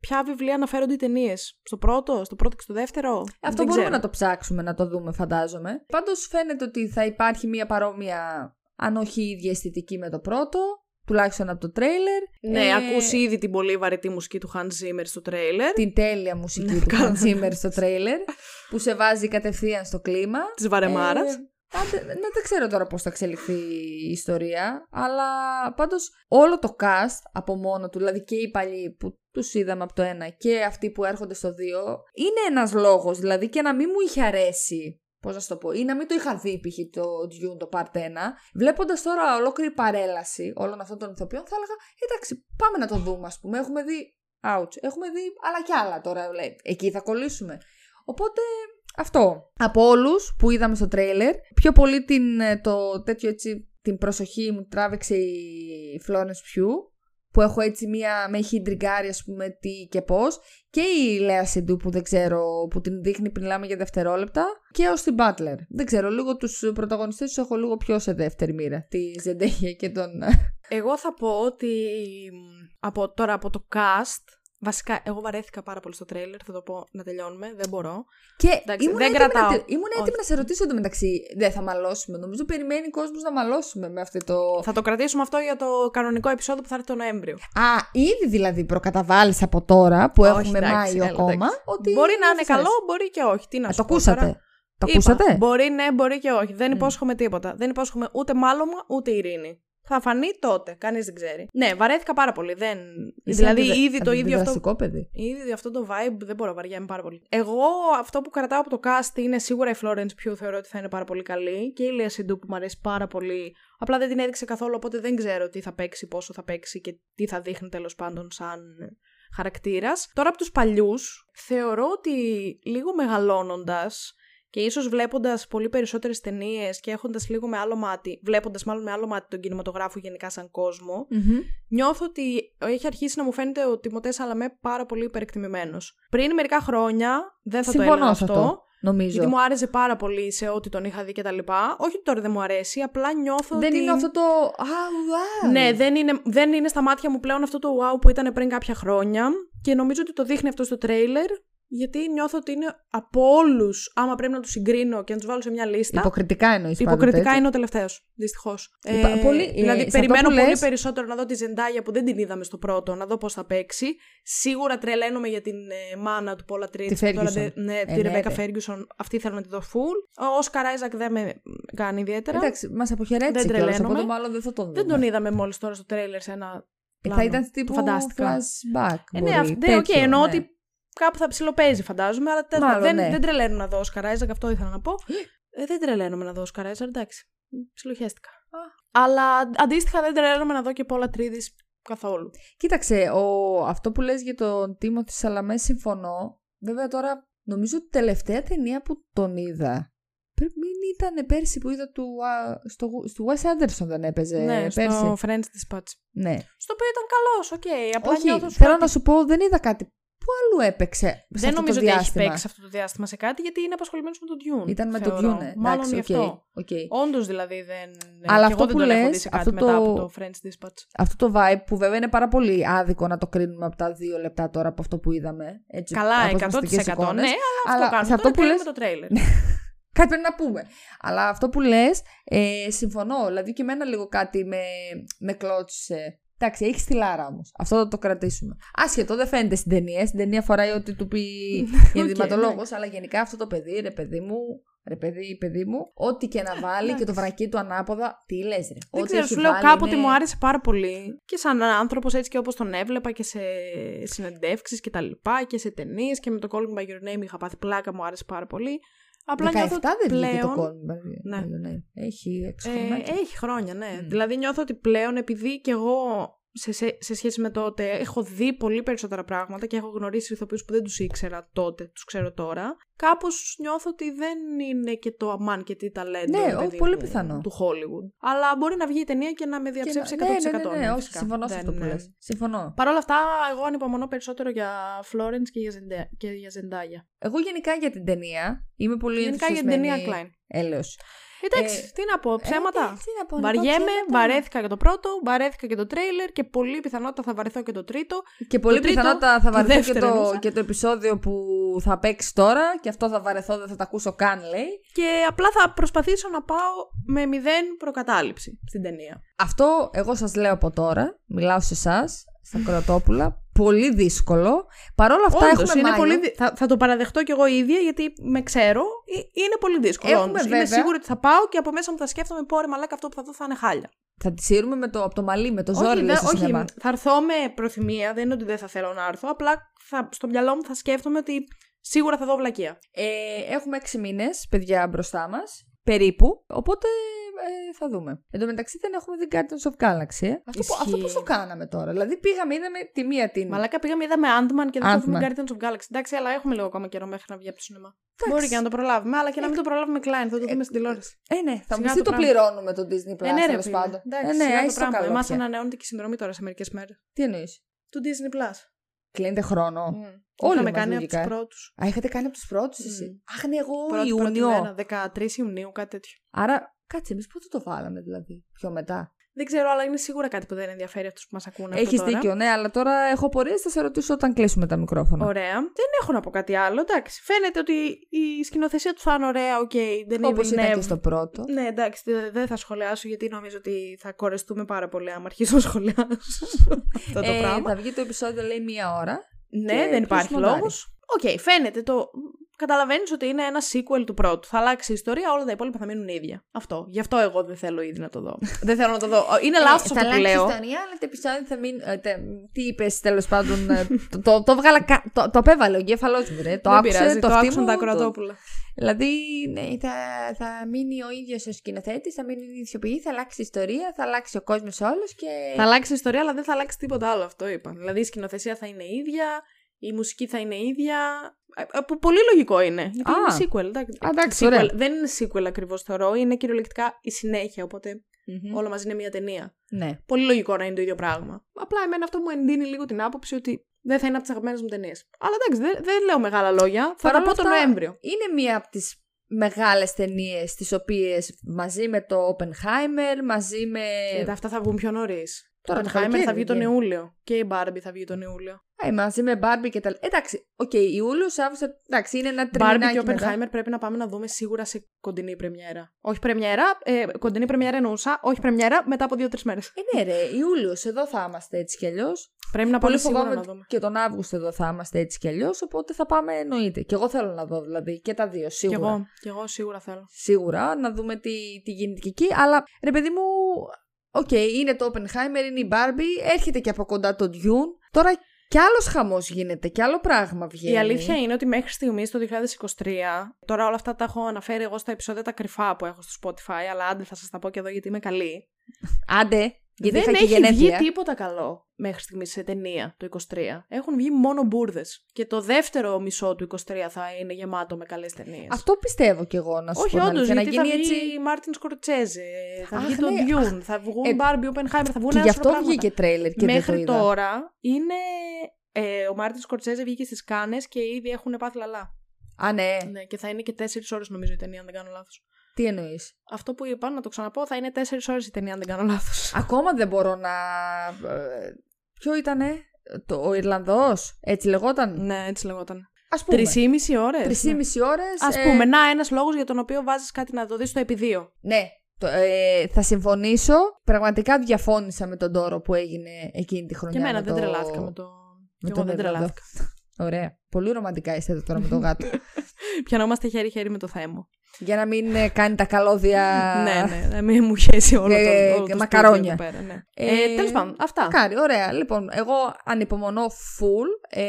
Speaker 1: ποια βιβλία αναφέρονται οι ταινίες. Στο πρώτο, στο πρώτο και στο δεύτερο;
Speaker 2: Αυτό
Speaker 1: δεν
Speaker 2: μπορούμε
Speaker 1: ξέρω.
Speaker 2: να το ψάξουμε, να το δούμε, φαντάζομαι. Πάντως φαίνεται ότι θα υπάρχει μια παρόμοια, αν όχι η ίδια αισθητική με το πρώτο, τουλάχιστον από το τρέιλερ.
Speaker 1: Ναι,
Speaker 2: Ε,
Speaker 1: ακούσει ήδη την πολύ βαρετή μουσική του Hans Zimmer στο τρέιλερ.
Speaker 2: Την τέλεια μουσική
Speaker 1: Ναι,
Speaker 2: του
Speaker 1: καλά.
Speaker 2: Hans Zimmer στο τρέιλερ, που σε βάζει κατευθείαν στο κλίμα.
Speaker 1: Της Βαρεμάρας.
Speaker 2: Ε, άντε, να δεν ξέρω τώρα πώς θα εξελιχθεί η ιστορία, αλλά πάντως όλο το cast από μόνο του, δηλαδή και οι παλιοί που τους είδαμε από το ένα και αυτοί που έρχονται στο δύο, είναι ένας λόγος, δηλαδή και να μην μου είχε αρέσει, πώς να σου το πω, ή να μην το είχα δει π.χ. το Dune το Part 1, βλέποντας τώρα ολόκληρη παρέλαση όλων αυτών των ηθοποιών, θα έλεγα, εντάξει, πάμε να το δούμε ας πούμε, έχουμε δει, ouch, έχουμε δει άλλα κι άλλα τώρα, λέει, εκεί θα κολλήσουμε. Οπότε αυτό. Από όλους που είδαμε στο τρέιλερ, πιο πολύ την, ε, το, τέτοιο έτσι, την προσοχή μου τράβηξε η Florence Pugh, που έχω έτσι μία, με έχει ντριγκάρει ας πούμε τι και πώς, και η Λέα Σιντού που δεν ξέρω, που την δείχνει πριν μιλάμε για δευτερόλεπτα, και ο Στην Butler. Δεν ξέρω, λίγο τους πρωταγωνιστές τους έχω λίγο πιο σε δεύτερη μοίρα, τη Ζεντέγια και τον...
Speaker 1: Εγώ θα πω ότι μ, από, τώρα από το cast. Βασικά, εγώ βαρέθηκα πάρα πολύ στο τρέιλερ, θα το πω να τελειώνουμε, δεν μπορώ.
Speaker 2: Και
Speaker 1: Εντάξει,
Speaker 2: ήμουν
Speaker 1: δεν
Speaker 2: έτοιμη,
Speaker 1: κρατάω.
Speaker 2: να, τε- ήμουν έτοιμη
Speaker 1: Όχι.
Speaker 2: να σε ρωτήσω εντωμεταξύ. Δεν θα μαλώσουμε. Νομίζω περιμένει ο κόσμος να μαλώσουμε με αυτό το.
Speaker 1: Θα το κρατήσουμε αυτό για το κανονικό επεισόδιο που θα έρθει το Νοέμβριο.
Speaker 2: Α, ήδη δηλαδή προκαταβάλεις από τώρα που
Speaker 1: Όχι,
Speaker 2: έχουμε
Speaker 1: εντάξει,
Speaker 2: Μάιο
Speaker 1: έλα,
Speaker 2: ακόμα.
Speaker 1: εντάξει.
Speaker 2: Ότι
Speaker 1: μπορεί να είναι
Speaker 2: θες.
Speaker 1: καλό, μπορεί και όχι. Τι να
Speaker 2: Α,
Speaker 1: σου
Speaker 2: το
Speaker 1: πω
Speaker 2: ακούσατε.
Speaker 1: τώρα.
Speaker 2: Το
Speaker 1: Είπα,
Speaker 2: ακούσατε;
Speaker 1: Μπορεί ναι, μπορεί και όχι. Δεν
Speaker 2: Μμ.
Speaker 1: υπόσχομαι τίποτα. Δεν υπόσχομαι ούτε μάλωμα ούτε ειρήνη. Θα φανεί τότε. Κανείς δεν ξέρει. Ναι, βαρέθηκα πάρα πολύ. Δεν...
Speaker 2: Είσαι
Speaker 1: δηλαδή,
Speaker 2: αντιδρα-
Speaker 1: ήδη το ίδιο αυτό.
Speaker 2: αντιδραστικό παιδί.
Speaker 1: Ήδη αυτό το vibe δεν μπορώ, βαριέμαι πάρα πολύ. Εγώ αυτό που κρατάω από το cast είναι σίγουρα η Florence Pugh, θεωρώ ότι θα είναι πάρα πολύ καλή. Και η Λία Σιντού που μου αρέσει πάρα πολύ. Απλά δεν την έδειξε καθόλου, οπότε δεν ξέρω τι θα παίξει, πόσο θα παίξει και τι θα δείχνει τέλος πάντων σαν χαρακτήρας. Τώρα από τους παλιούς, θεωρώ ότι λίγο μεγαλώνοντας και ίσως βλέποντας πολύ περισσότερες ταινίες και έχοντας λίγο με άλλο μάτι, βλέποντας μάλλον με άλλο μάτι τον κινηματογράφο γενικά σαν κόσμο,
Speaker 2: Μμμ.
Speaker 1: νιώθω ότι έχει αρχίσει να μου φαίνεται ο Τιμωτές Σαλαμέ πάρα πολύ υπερεκτιμημένος. Πριν μερικά χρόνια δεν θα
Speaker 2: Συμφωνώ
Speaker 1: το έλεγα
Speaker 2: σε
Speaker 1: αυτό.
Speaker 2: αυτό. Νομίζω.
Speaker 1: Γιατί μου άρεσε πάρα πολύ σε ό,τι τον είχα δει και τα λοιπά. Όχι ότι τώρα δεν μου αρέσει, απλά νιώθω
Speaker 2: Δεν
Speaker 1: ότι.
Speaker 2: είναι αυτό το. Α, wow.
Speaker 1: Ναι, δεν είναι, δεν είναι στα μάτια μου πλέον αυτό το wow που ήταν πριν κάποια χρόνια. Και νομίζω ότι το δείχνει αυτό στο τρέιλερ. Γιατί νιώθω ότι είναι από όλους, άμα πρέπει να τους συγκρίνω και να τους βάλω σε μια λίστα.
Speaker 2: Υποκριτικά εννοείς
Speaker 1: Υποκριτικά είναι ο τελευταίος. Δυστυχώς.
Speaker 2: Υπα- πολύ- ε,
Speaker 1: δηλαδή,
Speaker 2: σε αυτό
Speaker 1: περιμένω
Speaker 2: που
Speaker 1: πολύ
Speaker 2: λες-
Speaker 1: περισσότερο να δω τη Ζεντάγια που δεν την είδαμε στο πρώτο, να δω πώς θα παίξει. Σίγουρα τρελαίνομαι για την ε, μάνα του Πολ Ατρείδη.
Speaker 2: Τη
Speaker 1: Τώρα,
Speaker 2: Ferguson.
Speaker 1: δεν- ναι,
Speaker 2: Ε,
Speaker 1: τη
Speaker 2: ναι,
Speaker 1: Rebecca
Speaker 2: ρε.
Speaker 1: Ferguson. Αυτή θέλω να τη δω full. Ο Όσκαρ Άιζακ δεν με κάνει ιδιαίτερα.
Speaker 2: Εντάξει, μας αποχαιρέτησε
Speaker 1: Δεν
Speaker 2: κιόλας,
Speaker 1: τρελαίνομαι.
Speaker 2: Οπότε μάλλον δεν θα τον δούμε.
Speaker 1: δεν τον είδαμε μόλις τώρα στο τρέιλερ σε ένα.
Speaker 2: Ε,
Speaker 1: πλάνο.
Speaker 2: Θα ήταν
Speaker 1: Το
Speaker 2: τύπου
Speaker 1: φαντάστηκα.
Speaker 2: flashback.
Speaker 1: Ε,
Speaker 2: μπορεί,
Speaker 1: ναι, αυ- ναι,
Speaker 2: τέτοιο,
Speaker 1: οκέι, εννοώ
Speaker 2: ναι.
Speaker 1: ότι κάπου θα ψιλοπαίζει, φαντάζομαι. Αλλά τέλος
Speaker 2: Μάλλον,
Speaker 1: πάντων, δεν,
Speaker 2: ναι.
Speaker 1: δεν τρελαίνομαι να δω Όσκαρ Άιζακ, αυτό ήθελα να πω. Ε, δεν τρελαίνομαι να δω Όσκαρ Άιζακ, εντάξει. Ψιλοχέστηκα. Αλλά αν- αντίστοιχα δεν τρελαίνομαι να δω και Πολ Ατρείδη καθόλου.
Speaker 2: Κοίταξε, ο, αυτό που λες για τον Τίμο της Σαλαμέ συμφωνώ. Βέβαια τώρα νομίζω ότι η τελευταία ταινία που τον είδα πρέπει μην ήταν πέρσι που είδα του, α, στο, στο Wes Anderson δεν έπαιζε
Speaker 1: ναι,
Speaker 2: πέρσι.
Speaker 1: στο French Dispatch.
Speaker 2: Ναι.
Speaker 1: Στο οποίο ήταν καλός, οκ. Απλά
Speaker 2: Όχι,
Speaker 1: νιώθω σου
Speaker 2: θέλω
Speaker 1: ότι
Speaker 2: να σου πω δεν είδα κάτι. Πού αλλού έπαιξε σε
Speaker 1: Δεν
Speaker 2: αυτό
Speaker 1: νομίζω
Speaker 2: το
Speaker 1: ότι έχει
Speaker 2: διάστημα;
Speaker 1: παίξει αυτό το διάστημα σε κάτι γιατί είναι απασχολημένος με τον Dune.
Speaker 2: Ήταν με
Speaker 1: θεωρώ.
Speaker 2: τον Dune.
Speaker 1: Μάλλον γι'
Speaker 2: εντάξει,
Speaker 1: αυτό.
Speaker 2: οκ, οκ.
Speaker 1: Όντως δηλαδή δεν.
Speaker 2: Αλλά
Speaker 1: και
Speaker 2: αυτό
Speaker 1: εγώ δεν
Speaker 2: που
Speaker 1: τον έχω δει
Speaker 2: λες,
Speaker 1: σε κάτι
Speaker 2: αυτό
Speaker 1: μετά
Speaker 2: το-
Speaker 1: από το Friends Dispatch.
Speaker 2: Αυτό το vibe που βέβαια είναι πάρα πολύ άδικο να το κρίνουμε από τα δύο λεπτά τώρα από αυτό που είδαμε. Έτσι,
Speaker 1: Καλά,
Speaker 2: από
Speaker 1: 100%.
Speaker 2: μυστικές
Speaker 1: Ναι,
Speaker 2: εικόνες.
Speaker 1: αλλά,
Speaker 2: Αλλά
Speaker 1: αυτό κάνουμε.
Speaker 2: σε αυτό
Speaker 1: Τώρα
Speaker 2: που
Speaker 1: κρίνουμε
Speaker 2: λες-
Speaker 1: το τρέιλερ. (laughs)
Speaker 2: Κάτι πρέπει να πούμε. Αλλά αυτό που λες, ε, συμφωνώ. Δηλαδή και εμένα λίγο κάτι με, με κλώτσισε. Εντάξει, έχει τη λάρα όμως. Αυτό θα το κρατήσουμε. Άσχετο, δεν φαίνεται στην ταινία. Στην ταινία φοράει ό,τι του πει (laughs) η ενδυματολόγος.
Speaker 1: εντάξει.
Speaker 2: αλλά γενικά αυτό το παιδί, ρε παιδί μου, ρε παιδί, παιδί μου, ό,τι και να βάλει και το βρακί του ανάποδα, τι λες, ρε.
Speaker 1: Δεν
Speaker 2: Ό,τι
Speaker 1: ξέρω,
Speaker 2: έχει
Speaker 1: σου λέω
Speaker 2: βάλει
Speaker 1: κάποτε
Speaker 2: είναι-
Speaker 1: μου άρεσε πάρα πολύ και σαν άνθρωπος έτσι και όπως τον έβλεπα και σε συνεντεύξεις και τα λοιπά και σε ταινίες και με το Call Me By Your Name είχα πάθει πλάκα, μου άρεσε πάρα πολύ. Απλά
Speaker 2: 17
Speaker 1: νιώθω
Speaker 2: δεν
Speaker 1: ότι
Speaker 2: βγήκε το
Speaker 1: πλέον...
Speaker 2: Call Me By
Speaker 1: Ναι.
Speaker 2: Your Name. Έχει 6
Speaker 1: Ε,
Speaker 2: χρόνια.
Speaker 1: έχει χρόνια, ναι.
Speaker 2: Μμ.
Speaker 1: Δηλαδή νιώθω ότι πλέον επειδή και εγώ σε, σε, σε σχέση με τότε έχω δει πολύ περισσότερα πράγματα και έχω γνωρίσει ηθοποιούς που δεν τους ήξερα τότε, τους ξέρω τώρα, κάπως νιώθω ότι δεν είναι και το αμάν και τι ταλέντο
Speaker 2: Ναι,
Speaker 1: ρε
Speaker 2: ω,
Speaker 1: παιδί
Speaker 2: πολύ
Speaker 1: μου,
Speaker 2: πιθανό.
Speaker 1: του Hollywood. Αλλά μπορεί να βγει η ταινία και να με
Speaker 2: Και
Speaker 1: διαψεύσει 100%.
Speaker 2: να- ναι, ναι, ναι, όχι,
Speaker 1: φυσικά.
Speaker 2: συμφωνώ σε
Speaker 1: Δεν
Speaker 2: αυτό που
Speaker 1: είναι-
Speaker 2: λες. Συμφωνώ.
Speaker 1: Παρ' όλα αυτά, εγώ ανυπομονώ περισσότερο για Florence και για, Zendaya, και για Zendaya.
Speaker 2: Εγώ γενικά για την ταινία είμαι πολύ
Speaker 1: Γενικά για την ταινία
Speaker 2: ενθουσιασμένη.
Speaker 1: Klein.
Speaker 2: Έλεος.
Speaker 1: Εντάξει,
Speaker 2: Ε,
Speaker 1: τι να πω, ψέματα.
Speaker 2: Ε, τι- τι να πω, να πω
Speaker 1: Βαριέμαι,
Speaker 2: ψέματα.
Speaker 1: βαρέθηκα και το πρώτο, βαρέθηκα και το τρέιλερ και πολύ πιθανότητα θα βαρεθώ και το τρίτο.
Speaker 2: Και πολύ
Speaker 1: Το τρίτο,
Speaker 2: πιθανότατα θα
Speaker 1: το
Speaker 2: βαρεθώ και
Speaker 1: δεύτερο
Speaker 2: το,
Speaker 1: εννοούσα.
Speaker 2: και το επεισόδιο που θα παίξει τώρα και αυτό θα βαρεθώ, δεν θα τα ακούσω καν, λέει.
Speaker 1: Και απλά θα προσπαθήσω να πάω με μηδέν προκατάληψη στην ταινία.
Speaker 2: Αυτό εγώ σας λέω από τώρα, μιλάω σε εσάς, στα Κορατόπουλα, πολύ δύσκολο. Παρ' όλα αυτά
Speaker 1: Όντως,
Speaker 2: έχουμε
Speaker 1: είναι
Speaker 2: Μάιο.
Speaker 1: πολύ, δυ- θα, θα το παραδεχτώ κι εγώ ίδια γιατί με ξέρω. Ε, Είναι πολύ δύσκολο.
Speaker 2: Έχουμε
Speaker 1: όντως.
Speaker 2: βέβαια-
Speaker 1: Είμαι σίγουρη ότι θα πάω και από μέσα μου θα σκέφτομαι πόρε μαλάκα αυτό που θα δω θα είναι χάλια.
Speaker 2: Θα τη σύρουμε με το, από το μαλλί, με το ζόρι,
Speaker 1: όχι,
Speaker 2: λες,
Speaker 1: δεν-
Speaker 2: στο
Speaker 1: όχι
Speaker 2: σινεμά.
Speaker 1: θα έρθω με προθυμία, δεν είναι ότι δεν θα θέλω να έρθω. Απλά θα, στο μυαλό μου θα σκέφτομαι ότι σίγουρα θα δω βλακεία.
Speaker 2: Ε, έχουμε έξι μήνες, παιδιά, μπροστά μας, περίπου, οπότε ε, θα δούμε. Εν τω μεταξύ δεν έχουμε δει Guardians of Galaxy. ε. Αυτό, που- αυτό
Speaker 1: Ισχύει.
Speaker 2: πώς το κάναμε τώρα. Δηλαδή πήγαμε, είδαμε τη μία την...
Speaker 1: Μαλάκα πήγαμε, είδαμε Ant-Man και δεν θα δούμε
Speaker 2: Ant-Man.
Speaker 1: Guardians of Galaxy. Εντάξει, αλλά έχουμε λίγο ακόμα καιρό μέχρι να βγει από το σινεμά.
Speaker 2: Εντάξει.
Speaker 1: Μπορεί και να το προλάβουμε, αλλά και να μην το προλάβουμε Klein, θα το δούμε στην τηλεόραση.
Speaker 2: Ε, ναι, θα μου
Speaker 1: Σιγά
Speaker 2: πει
Speaker 1: το
Speaker 2: το
Speaker 1: πράγμα.
Speaker 2: πληρώνουμε το Disney Plus,
Speaker 1: Ε, ναι, ρε,
Speaker 2: τέλος
Speaker 1: φίλε.
Speaker 2: πάντων.
Speaker 1: Εντάξει,
Speaker 2: ε, ναι,
Speaker 1: σιγά το
Speaker 2: είσαι το
Speaker 1: πράγμα.
Speaker 2: καλό.
Speaker 1: Εμάς
Speaker 2: πια.
Speaker 1: ανανεώνεται και η συνδρομή τώρα σε μερικές μέρες.
Speaker 2: Τι εννοείς;
Speaker 1: Του Disney Plus.
Speaker 2: Κλείνεται χρόνο.
Speaker 1: Mm.
Speaker 2: Όλοι
Speaker 1: Είχαμε
Speaker 2: μας
Speaker 1: κάνει από
Speaker 2: λογικά.
Speaker 1: του πρώτους.
Speaker 2: Α, είχατε κάνει από τους πρώτους
Speaker 1: Μμ.
Speaker 2: εσύ. Αχ, ναι, εγώ
Speaker 1: Πρώτη,
Speaker 2: Ιούνιο.
Speaker 1: πρώτη μέρα, 13 Ιουνίου, κάτι τέτοιο.
Speaker 2: Άρα, κάτσε, εμείς πότε το βάλαμε δηλαδή. Πιο μετά;
Speaker 1: Δεν ξέρω, αλλά είναι σίγουρα κάτι που δεν ενδιαφέρει αυτούς που μας ακούνε. αυτό
Speaker 2: Έχει
Speaker 1: τώρα.
Speaker 2: δίκιο, ναι, αλλά τώρα έχω πορείε, θα σε ρωτήσω όταν κλείσουμε τα μικρόφωνα.
Speaker 1: Ωραία. Δεν έχω να πω κάτι άλλο. Εντάξει. Φαίνεται ότι η σκηνοθεσία του θα είναι ωραία. Οκ. δεν
Speaker 2: Όπως
Speaker 1: είναι.
Speaker 2: ήταν και στο πρώτο.
Speaker 1: Ναι, εντάξει, δε- δεν θα σχολιάσω γιατί νομίζω ότι θα κορεστούμε πάρα πολύ άμα αρχίσω να σχολιάσω (laughs) αυτό το
Speaker 2: Ε,
Speaker 1: πράγμα.
Speaker 2: θα βγει το επεισόδιο, λέει, μία ώρα.
Speaker 1: Ναι,
Speaker 2: και
Speaker 1: δεν
Speaker 2: ποιος
Speaker 1: υπάρχει
Speaker 2: μοντάρει.
Speaker 1: λόγος. Οκ, φαίνεται το. Καταλαβαίνεις ότι είναι ένα sequel του πρώτου. Θα αλλάξει η ιστορία, όλα τα υπόλοιπα θα μείνουν ίδια. Αυτό. Γι' αυτό εγώ δεν θέλω ήδη να το δω. (laughs) δεν θέλω να το δω. Είναι λάθος
Speaker 2: Ε,
Speaker 1: αυτό
Speaker 2: θα
Speaker 1: που
Speaker 2: αλλάξει
Speaker 1: λέω.
Speaker 2: η ιστορία, αλλά το επεισόδιο θα μείνει. ε, τε- τι είπες, τέλος πάντων. ε, το, το, το, βγάλα. κα- Το, το απέβαλε ο εγκέφαλός μου, ρε. Το
Speaker 1: δεν
Speaker 2: άκουσε,
Speaker 1: πειράζει,
Speaker 2: το,
Speaker 1: το
Speaker 2: αυτή
Speaker 1: άκουσαν
Speaker 2: μου,
Speaker 1: τα
Speaker 2: το-
Speaker 1: ακροατόπουλα.
Speaker 2: Δηλαδή, ναι, θα, θα μείνει ο ίδιος ο σκηνοθέτης, θα μείνει η ίδιοι ηθοποιοί, θα αλλάξει η ιστορία, θα αλλάξει ο κόσμος όλος και.
Speaker 1: Θα αλλάξει η ιστορία, αλλά δεν θα αλλάξει τίποτα άλλο. Αυτό είπα. Δηλαδή η σκηνοθεσία θα είναι ίδια, η μουσική θα είναι ίδια. Ε, ε, που πολύ λογικό είναι. Γιατί
Speaker 2: Α.
Speaker 1: είναι sequel. Εντάξει,
Speaker 2: Α, εντάξει,
Speaker 1: sequel.
Speaker 2: ωραία.
Speaker 1: Δεν είναι sequel ακριβώς θεωρώ. Είναι κυριολεκτικά η συνέχεια. Οπότε
Speaker 2: Μμμ.
Speaker 1: όλα μαζί είναι μία ταινία.
Speaker 2: Ναι.
Speaker 1: Πολύ λογικό να είναι το ίδιο πράγμα. Απλά εμένα αυτό μου εντείνει λίγο την άποψη ότι δεν θα είναι από τις αγαπημένες μου ταινίες. Αλλά εντάξει, δεν, δεν λέω μεγάλα λόγια. Θα
Speaker 2: Παρ'
Speaker 1: τα
Speaker 2: όλα
Speaker 1: πω τον
Speaker 2: αυτά,
Speaker 1: Νοέμβριο.
Speaker 2: Είναι μία από τις μεγάλες ταινίες, τις οποίες μαζί με το Oppenheimer, μαζί με.
Speaker 1: Γιατί αυτά θα βγουν πιο νωρίς. Το
Speaker 2: Τώρα το
Speaker 1: Oppenheimer
Speaker 2: καλοκαίρι
Speaker 1: θα βγει τον
Speaker 2: βγαίνει.
Speaker 1: Ιούλιο. Και η Barbie θα βγει τον Ιούλιο.
Speaker 2: Ε, μαζί με Barbie και τα. Εντάξει, οκ, Ιούλιο, Αύγουστο. Εντάξει, είναι ένα
Speaker 1: Barbie
Speaker 2: τριμηνάκι
Speaker 1: και
Speaker 2: μετά.
Speaker 1: Oppenheimer πρέπει να πάμε να δούμε σίγουρα σε κοντινή πρεμιέρα. Όχι πρεμιέρα, ε, κοντινή πρεμιέρα εννοούσα, όχι πρεμιέρα μετά από δύο-τρεις μέρες.
Speaker 2: Ε, ναι, ρε, Ιούλιο, εδώ θα είμαστε έτσι κι αλλιώς.
Speaker 1: Πρέπει να
Speaker 2: Πολύ
Speaker 1: πάμε σίγουρα
Speaker 2: φοβάμαι
Speaker 1: να
Speaker 2: ότι
Speaker 1: δούμε.
Speaker 2: και τον Αύγουστο εδώ θα είμαστε έτσι κι αλλιώς. Οπότε θα πάμε εννοείται. Και εγώ θέλω να δω δηλαδή και τα δύο,
Speaker 1: Κι
Speaker 2: σίγουρα.
Speaker 1: εγώ, κι εγώ σίγουρα θέλω.
Speaker 2: Σίγουρα να δούμε τι, τι γίνεται και εκεί. Αλλά ρε παιδί μου, οκ, είναι το Oppenheimer, είναι η Barbie, έρχεται και από κοντά το Dune. Τώρα κι άλλος χαμός γίνεται, κι άλλο πράγμα βγαίνει.
Speaker 1: Η αλήθεια είναι ότι μέχρι στιγμής το 2023, τώρα όλα αυτά τα έχω αναφέρει εγώ στα επεισόδια τα κρυφά που έχω στο Spotify, αλλά άντε θα σας τα πω και εδώ γιατί είμαι καλή.
Speaker 2: Άντε, γιατί
Speaker 1: δεν
Speaker 2: είχα και
Speaker 1: έχει βγει
Speaker 2: γενέθλια.
Speaker 1: τίποτα καλό μέχρι στιγμής σε ταινία το 23. Έχουν βγει μόνο μπουρδες. Και το δεύτερο μισό του 23 θα είναι γεμάτο με καλές ταινίες.
Speaker 2: Αυτό πιστεύω κι εγώ να σου
Speaker 1: Όχι,
Speaker 2: πω. την
Speaker 1: όντως,
Speaker 2: αλήθεια,
Speaker 1: γιατί
Speaker 2: να
Speaker 1: θα
Speaker 2: γίνει
Speaker 1: βγει
Speaker 2: έτσι.
Speaker 1: Μάρτιν Σκορτσέζε, θα
Speaker 2: Αχ,
Speaker 1: βγει το
Speaker 2: ναι,
Speaker 1: Dune, θα βγουν
Speaker 2: Ε,
Speaker 1: Barbie, Oppenheimer, θα βγουν
Speaker 2: Και
Speaker 1: ένα
Speaker 2: γι'
Speaker 1: σωρό
Speaker 2: αυτό
Speaker 1: πράγματα.
Speaker 2: βγήκε τρέιλερ και δεν το
Speaker 1: Μέχρι
Speaker 2: είδα.
Speaker 1: τώρα είναι. Ε, ο Μάρτιν Σκορτσέζε βγήκε στις Κάνες και ήδη έχουν πάθει λαλά.
Speaker 2: Α, ναι.
Speaker 1: Ναι, και θα είναι και τέσσερις ώρες νομίζω η ταινία, αν δεν κάνω λάθος.
Speaker 2: Τι εννοείς;
Speaker 1: Αυτό που είπα, να το ξαναπώ, θα είναι τέσσερις ώρες η ταινία, αν δεν κάνω λάθος. (laughs)
Speaker 2: Ακόμα δεν μπορώ να. ε, Ποιο ήτανε, το, ο Ιρλανδός, έτσι λεγόταν;
Speaker 1: ναι, έτσι λεγόταν.
Speaker 2: Α πούμε.
Speaker 1: Τρεις ή μισή ώρες.
Speaker 2: Τρεις ή μισή ώρες.
Speaker 1: Α πούμε, να ένας λόγος για τον οποίο βάζεις κάτι να το δεις στο επί
Speaker 2: Ναι, το, ε, θα συμφωνήσω. Πραγματικά διαφώνησα με τον τόρο που έγινε εκείνη τη χρονιά.
Speaker 1: Και εμένα
Speaker 2: με
Speaker 1: δεν
Speaker 2: το-
Speaker 1: τρελάθηκα με το.
Speaker 2: με
Speaker 1: και
Speaker 2: τον
Speaker 1: εγώ δεν
Speaker 2: Ιρλανδό.
Speaker 1: τρελάθηκα.
Speaker 2: Ωραία. Πολύ ρομαντικά είστε εδώ τώρα με το γάτο. (laughs)
Speaker 1: Πιανόμαστε χέρι-χέρι με το θέμα.
Speaker 2: Για να μην ε, κάνει τα καλώδια.
Speaker 1: ναι, ναι, να μην μου χέσει όλο
Speaker 2: Και-
Speaker 1: το, όλο
Speaker 2: και
Speaker 1: το
Speaker 2: μακαρόνια.
Speaker 1: στούντιο εδώ πέρα, ναι.
Speaker 2: Ε,
Speaker 1: Ε, Τέλος πάντων, αυτά.
Speaker 2: Μακάρι, ωραία. Λοιπόν, εγώ ανυπομονώ full. Ε,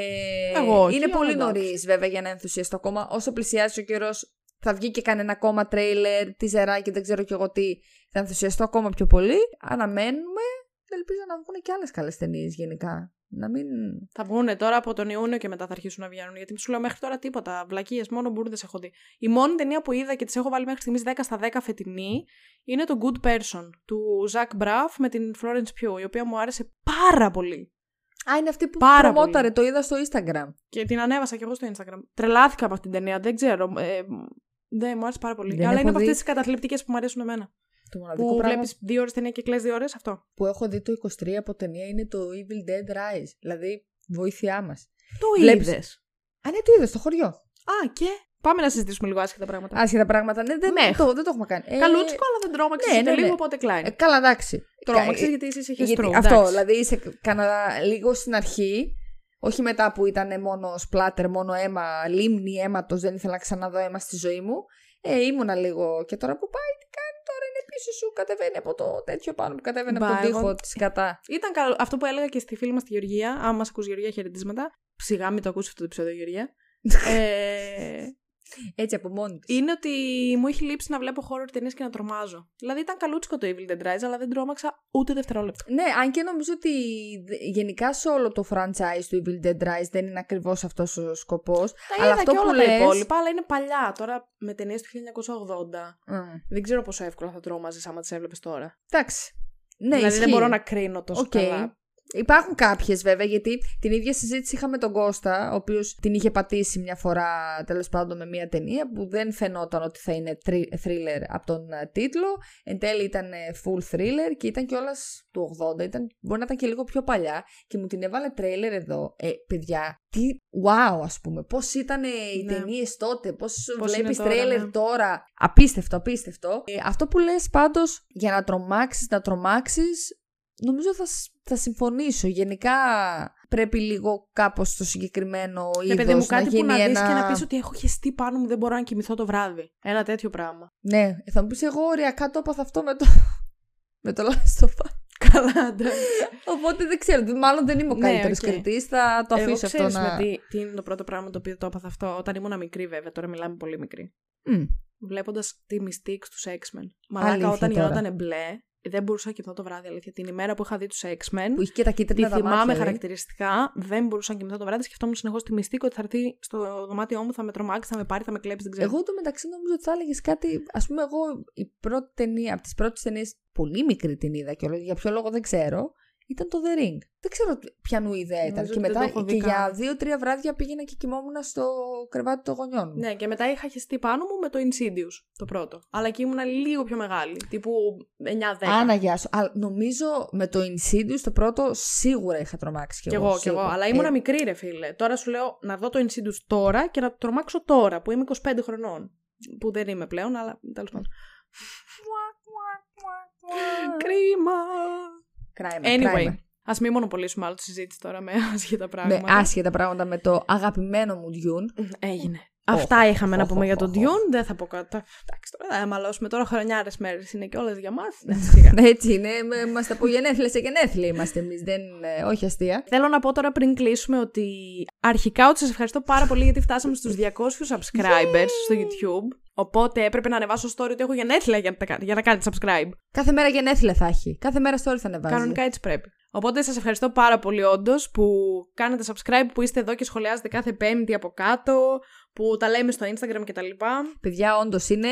Speaker 1: Εγώ όχι,
Speaker 2: είναι
Speaker 1: αλλά
Speaker 2: πολύ
Speaker 1: εντάξει.
Speaker 2: νωρίς βέβαια για να ενθουσιαστώ ακόμα. Όσο πλησιάζει ο καιρός, θα βγει και κανένα ακόμα τρέιλερ, τη ζεράκι, δεν ξέρω κι εγώ τι. Θα ενθουσιαστώ ακόμα πιο πολύ. Αναμένουμε. Ελπίζω να βγουν και άλλες καλές ταινίες γενικά. Να μην.
Speaker 1: Θα βγουν τώρα από τον Ιούνιο και μετά θα αρχίσουν να βγαίνουν. Γιατί σου λέω μέχρι τώρα τίποτα. Βλακίες, μόνο μπουρδες έχω δει. Η μόνη ταινία που είδα και τις έχω βάλει μέχρι στιγμής 10 στα 10 φετινή είναι το Good Person του Zach Braff με την Florence Pugh, η οποία μου άρεσε πάρα πολύ.
Speaker 2: Α, είναι αυτή που
Speaker 1: Πάρα
Speaker 2: προμόταρε, το είδα στο Instagram.
Speaker 1: Και την ανέβασα κι εγώ στο Instagram. Τρελάθηκα από αυτήν την ταινία, δεν ξέρω. Ε, δεν μου άρεσε πάρα πολύ.
Speaker 2: Δεν
Speaker 1: Αλλά είναι
Speaker 2: έχω
Speaker 1: από
Speaker 2: δει.
Speaker 1: αυτές τις καταθλιπτικές που μου αρέσουν εμένα.
Speaker 2: Το μοναδικό
Speaker 1: Που
Speaker 2: πράγμα
Speaker 1: βλέπεις δύο ώρες ταινία και κλε δύο ώρες, αυτό.
Speaker 2: που έχω δει το 23 από ταινία είναι το Evil Dead Rise. Δηλαδή, βοήθειά μας.
Speaker 1: Το
Speaker 2: Βλέπεις-
Speaker 1: είδες;
Speaker 2: Α, ναι, το είδα στο χωριό.
Speaker 1: Α, και; Πάμε να συζητήσουμε λίγο άσχετα πράγματα.
Speaker 2: Άσχετα πράγματα. Ναι, δεν,
Speaker 1: Μεχ.
Speaker 2: το, δεν το έχουμε κάνει. Ε,
Speaker 1: Καλούτσικο, αλλά δεν τρόμαξε
Speaker 2: ναι,
Speaker 1: ούτε
Speaker 2: ναι, ναι.
Speaker 1: λίγο, οπότε κλάει.
Speaker 2: Ε, καλά, εντάξει.
Speaker 1: Τρόμαξε
Speaker 2: Κα-
Speaker 1: γιατί είσαι είχε
Speaker 2: γιατί-
Speaker 1: στρό.
Speaker 2: Αυτό,
Speaker 1: εντάξει.
Speaker 2: δηλαδή σε κάνα λίγο στην αρχή, όχι μετά που ήταν μόνο σπλάτερ, μόνο αίμα, λίμνη αίματος, δεν ήθελα να ξαναδώ αίμα στη ζωή μου. Ε, ήμουνα λίγο και τώρα που πάει, τι κάνει τώρα, είναι πίσω σου, κατεβαίνει από το τέτοιο πάνω που κατέβαινε από
Speaker 1: Μπα,
Speaker 2: τον
Speaker 1: εγώ-
Speaker 2: τοίχο της κατά.
Speaker 1: Ήταν καλό. Αυτό που έλεγα και στη φίλη μας τη Γεωργία, άμα μας ακούς Γεωργία, χαιρετίσματα. Σιγά μην το ακούσεις αυτό το επεισόδιο, Γεωργία. (laughs) ε,
Speaker 2: Έτσι από μόνη της.
Speaker 1: είναι ότι μου έχει λείψει να βλέπω horror ταινίες και να τρομάζω. Δηλαδή ήταν καλούτσικο το Evil Dead Rise, αλλά δεν τρόμαξα ούτε δευτερόλεπτο.
Speaker 2: Ναι, αν και νομίζω ότι δε- γενικά σε όλο το franchise του Evil Dead Rise δεν είναι ακριβώς αυτός ο σκοπός.
Speaker 1: Τα
Speaker 2: Αλλά
Speaker 1: είδα
Speaker 2: αυτό
Speaker 1: και
Speaker 2: που
Speaker 1: όλα τα
Speaker 2: λες-
Speaker 1: υπόλοιπα, αλλά είναι παλιά. Τώρα με ταινίες του 1980.
Speaker 2: Μμ.
Speaker 1: Δεν ξέρω πόσο εύκολα θα τρόμαζες άμα τις έβλεπες τώρα.
Speaker 2: Εντάξει. Ναι,
Speaker 1: δηλαδή δεν
Speaker 2: ισχύει.
Speaker 1: μπορώ να κρίνω τόσο
Speaker 2: Οκ.
Speaker 1: καλά.
Speaker 2: Υπάρχουν κάποιες βέβαια, γιατί την ίδια συζήτηση είχαμε τον Κώστα, ο οποίος την είχε πατήσει μια φορά τέλος πάντων με μια ταινία που δεν φαινόταν ότι θα είναι τρι- thriller από τον ε, τίτλο. Εν τέλει ήταν ε, full thriller και ήταν κιόλας του 80, ήταν, μπορεί να ήταν και λίγο πιο παλιά και μου την έβαλε τρέιλερ εδώ. Ε, παιδιά, τι wow, ας πούμε. Πώς ήταν ε, οι
Speaker 1: Ναι.
Speaker 2: ταινίες τότε, πώς
Speaker 1: Πώς
Speaker 2: βλέπεις
Speaker 1: είναι τώρα,
Speaker 2: τρέιλερ
Speaker 1: ναι.
Speaker 2: τώρα. Απίστευτο, απίστευτο. Ε, αυτό που λες πάντως για να τρομάξεις, να τρομάξεις, νομίζω θα, σ- θα συμφωνήσω. Γενικά πρέπει λίγο κάπως στο συγκεκριμένο
Speaker 1: Ναι,
Speaker 2: είδος
Speaker 1: παιδί μου,
Speaker 2: να
Speaker 1: κάτι που
Speaker 2: γίνει
Speaker 1: να δεις
Speaker 2: ένα...
Speaker 1: και να πεις ότι έχω χεστεί πάνω μου, δεν μπορώ να κοιμηθώ το βράδυ. Ένα τέτοιο πράγμα.
Speaker 2: Ναι, θα μου πεις εγώ Όρια κακά το έπαθα αυτό με το... (laughs) με το Last of Us.
Speaker 1: Καλά, εντάξει.
Speaker 2: Οπότε δεν ξέρω, μάλλον δεν είμαι ο
Speaker 1: Ναι,
Speaker 2: καλύτερος
Speaker 1: οκ.
Speaker 2: κριτής, θα το
Speaker 1: Εγώ
Speaker 2: αφήσω αυτό
Speaker 1: ξέρεις
Speaker 2: να...
Speaker 1: με τι, τι είναι το πρώτο πράγμα το οποίο το έπαθα αυτό όταν ήμουν μικρή βέβαια, τώρα μιλάμε πολύ μικρή.
Speaker 2: Μμ.
Speaker 1: Βλέποντας τη Mystique στους X-Men. Μαλάκα
Speaker 2: Αλήθεια
Speaker 1: όταν
Speaker 2: τώρα.
Speaker 1: γινόταν μπλε, δεν μπορούσα να κοιμηθώ το βράδυ αλήθεια. Την ημέρα που είχα δει τους X-Men,
Speaker 2: Που είχε και τα
Speaker 1: τη
Speaker 2: κίτρινα τα
Speaker 1: θυμάμαι
Speaker 2: μάτια, δηλαδή.
Speaker 1: χαρακτηριστικά, δεν μπορούσα να κοιμηθώ το βράδυ. Σκεφτόμουν συνεχώς τη Mystique ότι θα έρθει στο δωμάτιό μου, θα με τρομάξει, θα με πάρει, θα με κλέψει, δεν ξέρω.
Speaker 2: Εγώ εντωμεταξύ νομίζω ότι θα έλεγες κάτι. Α πούμε, εγώ η πρώτη ταινία, από τις πρώτες ταινίες, πολύ μικρή την είδα και για ποιο λόγο δεν ξέρω, ήταν το The Ring. Δεν ξέρω ποιανού ιδέα ήταν.
Speaker 1: Νομίζω
Speaker 2: Και
Speaker 1: ότι δεν
Speaker 2: μετά
Speaker 1: το έχω
Speaker 2: και
Speaker 1: δει
Speaker 2: για
Speaker 1: καν.
Speaker 2: δύο-τρία βράδια πήγαινα και κοιμόμουν στο κρεβάτι των γονιών μου.
Speaker 1: Ναι, και μετά είχα χεστεί πάνω μου με το Insidious, το πρώτο. Αλλά εκεί ήμουν λίγο πιο μεγάλη, τύπου 9-10.
Speaker 2: Άνα, γεια σου. Αλλά νομίζω με το Insidious το πρώτο σίγουρα είχα τρομάξει κι
Speaker 1: Κι
Speaker 2: εγώ.
Speaker 1: εγώ, κι εγώ.
Speaker 2: σίγουρα.
Speaker 1: Αλλά
Speaker 2: Ε,
Speaker 1: ήμουν μικρή, ρε φίλε. Τώρα σου λέω να δω το Insidious τώρα και να το τρομάξω τώρα, που είμαι 25 χρονών. Που δεν είμαι πλέον, αλλά τέλος πάντων. Κρίμα.
Speaker 2: Κράιμα,
Speaker 1: Anyway,
Speaker 2: κράιμα.
Speaker 1: ας μην μονοπολίσουμε άλλο τη συζήτηση τώρα με (laughs) άσχετα
Speaker 2: Με
Speaker 1: πράγματα.
Speaker 2: άσχετα πράγματα με το αγαπημένο μου Dune.
Speaker 1: Έγινε.
Speaker 2: Οχ,
Speaker 1: Αυτά είχαμε να
Speaker 2: οχ,
Speaker 1: πούμε
Speaker 2: οχ,
Speaker 1: για τον
Speaker 2: οχ,
Speaker 1: Dune. Δεν θα πω κάτι. Εντάξει, τώρα θα μαλώσουμε τώρα χρονιάρες μέρες. Είναι και όλε για μας. (laughs)
Speaker 2: Έτσι είναι. με- Είμαστε από γενέθλια σε γενέθλια είμαστε εμείς. Δεν, ε, όχι αστεία.
Speaker 1: Θέλω να πω τώρα πριν κλείσουμε ότι αρχικά ότι σας ευχαριστώ πάρα πολύ γιατί φτάσαμε στους (laughs) 200 subscribers στο YouTube. Οπότε έπρεπε να ανεβάσω story ότι έχω γενέθλια για να, τα κα- για να κάνετε subscribe.
Speaker 2: Κάθε μέρα γενέθλια θα έχει. Κάθε μέρα story θα ανεβάζει.
Speaker 1: Κανονικά έτσι πρέπει. Οπότε σας ευχαριστώ πάρα πολύ όντως που κάνετε subscribe, που είστε εδώ και σχολιάζετε κάθε πέμπτη από κάτω, που τα λέμε στο Instagram κτλ.
Speaker 2: Παιδιά, όντως είναι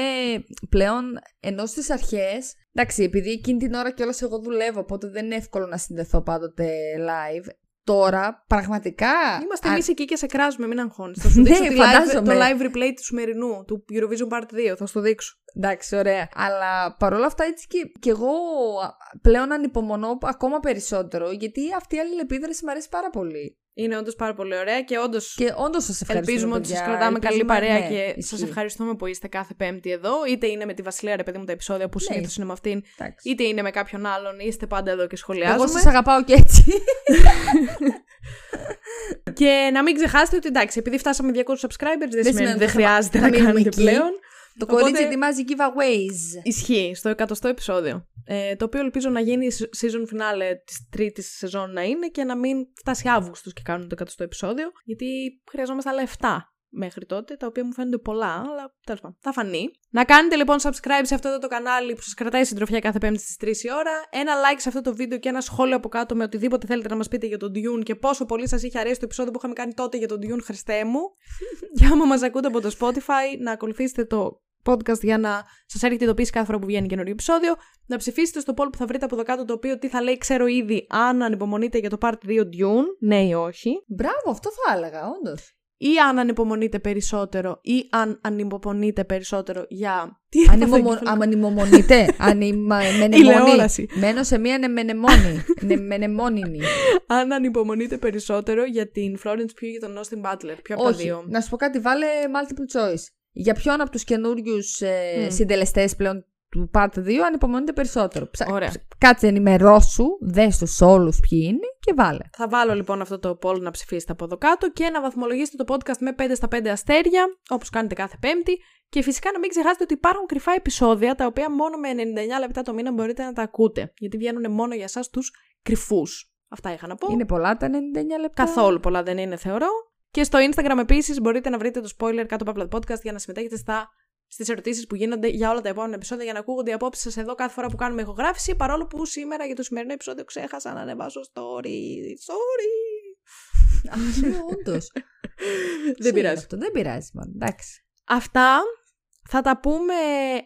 Speaker 2: πλέον ενώ στις αρχές. Εντάξει, επειδή εκείνη την ώρα κιόλας εγώ δουλεύω, οπότε δεν είναι εύκολο να συνδεθώ πάντοτε live. Τώρα, πραγματικά.
Speaker 1: Είμαστε
Speaker 2: αν-
Speaker 1: εμείς εκεί και σε κράζουμε, μην αγχώνεις. Θα σου δείξω
Speaker 2: Ναι,
Speaker 1: τη live,
Speaker 2: φαντάζομαι.
Speaker 1: το live replay του σημερινού, του Eurovision Part 2. Θα σου το δείξω.
Speaker 2: Εντάξει, ωραία. Αλλά παρόλα αυτά, έτσι και, και εγώ α, πλέον ανυπομονώ ακόμα περισσότερο, γιατί αυτή η αλληλεπίδραση μου αρέσει πάρα πολύ.
Speaker 1: Είναι όντως πάρα πολύ ωραία και όντως
Speaker 2: Και όντως σας ευχαριστούμε.
Speaker 1: Ελπίζουμε ότι
Speaker 2: παιδιά.
Speaker 1: σας κρατάμε καλή
Speaker 2: Ελπίζουμε-
Speaker 1: παρέα
Speaker 2: ναι,
Speaker 1: και
Speaker 2: ισχύει.
Speaker 1: σας ευχαριστούμε που είστε κάθε Πέμπτη εδώ. Είτε είναι με τη Βασιλεία, ρε παιδί μου, τα επεισόδια που
Speaker 2: Ναι.
Speaker 1: συνήθως είναι με αυτήν,
Speaker 2: Εντάξει.
Speaker 1: είτε είναι με κάποιον άλλον, είστε πάντα εδώ και
Speaker 2: Εγώ
Speaker 1: σχολιάζουμε.
Speaker 2: σα αγαπάω και έτσι. (laughs)
Speaker 1: Και να μην ξεχάσετε ότι εντάξει, επειδή φτάσαμε 200 subscribers, δεν, σημαίνει
Speaker 2: σημαίνει
Speaker 1: ότι δεν
Speaker 2: ότι θα-
Speaker 1: χρειάζεται
Speaker 2: θα
Speaker 1: να
Speaker 2: μείνουμε
Speaker 1: κάνετε
Speaker 2: εκεί.
Speaker 1: πλέον.
Speaker 2: Το
Speaker 1: Οπότε-
Speaker 2: κορίτσι ετοιμάζει giveaways.
Speaker 1: Ισχύει, στο εκατοστό επεισόδιο. Ε, το οποίο ελπίζω να γίνει season finale της τρίτης σεζόν να είναι και να μην φτάσει Αύγουστος και κάνουν το εκατοστό επεισόδιο, γιατί χρειαζόμαστε άλλα 7 μέχρι τότε, τα οποία μου φαίνονται πολλά, αλλά τέλος πάντων θα φανεί. Να κάνετε λοιπόν subscribe σε αυτό το κανάλι που σας κρατάει συντροφιά κάθε Πέμπτη στις 3 η ώρα. Ένα like σε αυτό το βίντεο και ένα σχόλιο από κάτω με οτιδήποτε θέλετε να μας πείτε για τον Dune και πόσο πολύ σας είχε αρέσει το επεισόδιο που είχαμε κάνει τότε για τον Dune, Χριστέ μου. (laughs) και άμα μας ακούτε από το Spotify, να ακολουθήσετε το podcast για να σας έρχεται ειδοποίηση κάθε φορά που βγαίνει καινούριο επεισόδιο. Να ψηφίσετε στο poll που θα βρείτε από εδώ κάτω το οποίο τι θα λέει, ξέρω ήδη, αν ανυπομονείτε για το part 2 Dune, ναι ή όχι.
Speaker 2: Μπράβο, αυτό θα έλεγα, όντως.
Speaker 1: Ή αν ανυπομονείτε περισσότερο, ή αν ανυπομονείτε περισσότερο για.
Speaker 2: Τι αν ανυπομονείτε, (laughs)
Speaker 1: Ηλεόραση.
Speaker 2: Μένω σε μία νεμενεμόνη. νεμενεμόνινη.
Speaker 1: αν ανυπομονείτε περισσότερο για την Florence Pugh και τον Austin Butler. Ποιο από τα δύο.
Speaker 2: Να σου πω κάτι, βάλε multiple choice. Για ποιον από τους καινούριους ε, mm. συντελεστές πλέον του Part 2 ανυπομονείτε περισσότερο.
Speaker 1: Ωραία.
Speaker 2: Κάτσε ενημερώσου, δες τους όλους ποιοι είναι και βάλε.
Speaker 1: Θα βάλω λοιπόν αυτό το poll να ψηφίσετε από εδώ κάτω και να βαθμολογήσετε το podcast με 5 στα 5 αστέρια, όπως κάνετε κάθε πέμπτη. Και φυσικά να μην ξεχάσετε ότι υπάρχουν κρυφά επεισόδια, τα οποία μόνο με 99 λεπτά το μήνα μπορείτε να τα ακούτε. Γιατί βγαίνουν μόνο για εσάς τους κρυφούς. Αυτά είχα να πω.
Speaker 2: Είναι πολλά τα 99 λεπτά.
Speaker 1: Καθόλου πολλά δεν είναι, θεωρώ. Και στο Instagram επίσης μπορείτε να βρείτε το spoiler κάτω από το podcast για να συμμετέχετε στα στις ερωτήσεις που γίνονται για όλα τα επόμενα επεισόδια για να ακούγονται οι απόψεις σας εδώ κάθε φορά που κάνουμε ηχογράφηση. Παρόλο που σήμερα για το σημερινό επεισόδιο ξέχασα να ανεβάσω story. Sorry.
Speaker 2: Όντως.
Speaker 1: Δεν πειράζει.
Speaker 2: Αυτό δεν πειράζει, μόνο. Εντάξει.
Speaker 1: Αυτά θα τα πούμε.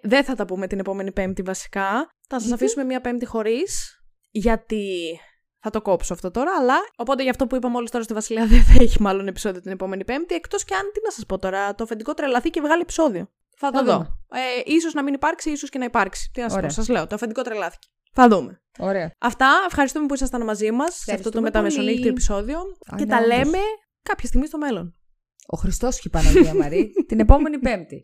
Speaker 1: Δεν θα τα πούμε την επόμενη Πέμπτη βασικά. Θα σας αφήσουμε μία Πέμπτη χωρίς. Γιατί θα το κόψω αυτό τώρα, αλλά. Οπότε για αυτό που είπα μόλις τώρα στη Βασιλεία δεν θα έχει μάλλον επεισόδιο την επόμενη Πέμπτη. Εκτός και αν, τι να σας πω τώρα, το αφεντικό τρελαθεί και βγάλει επεισόδιο. Θα το δω. Ε, ίσως να μην υπάρξει, ίσως και να υπάρξει. Τι να σας πω, σας λέω. Το αφεντικό τρελάθηκε. Θα δούμε.
Speaker 2: Ωραία.
Speaker 1: Αυτά. Ευχαριστούμε που ήσασταν μαζί μας σε αυτό το μεταμεσονύχτιο επεισόδιο. και τα λέμε κάποια στιγμή στο μέλλον.
Speaker 2: Ο Χριστός και η Παναγία Μαρή την επόμενη Πέμπτη.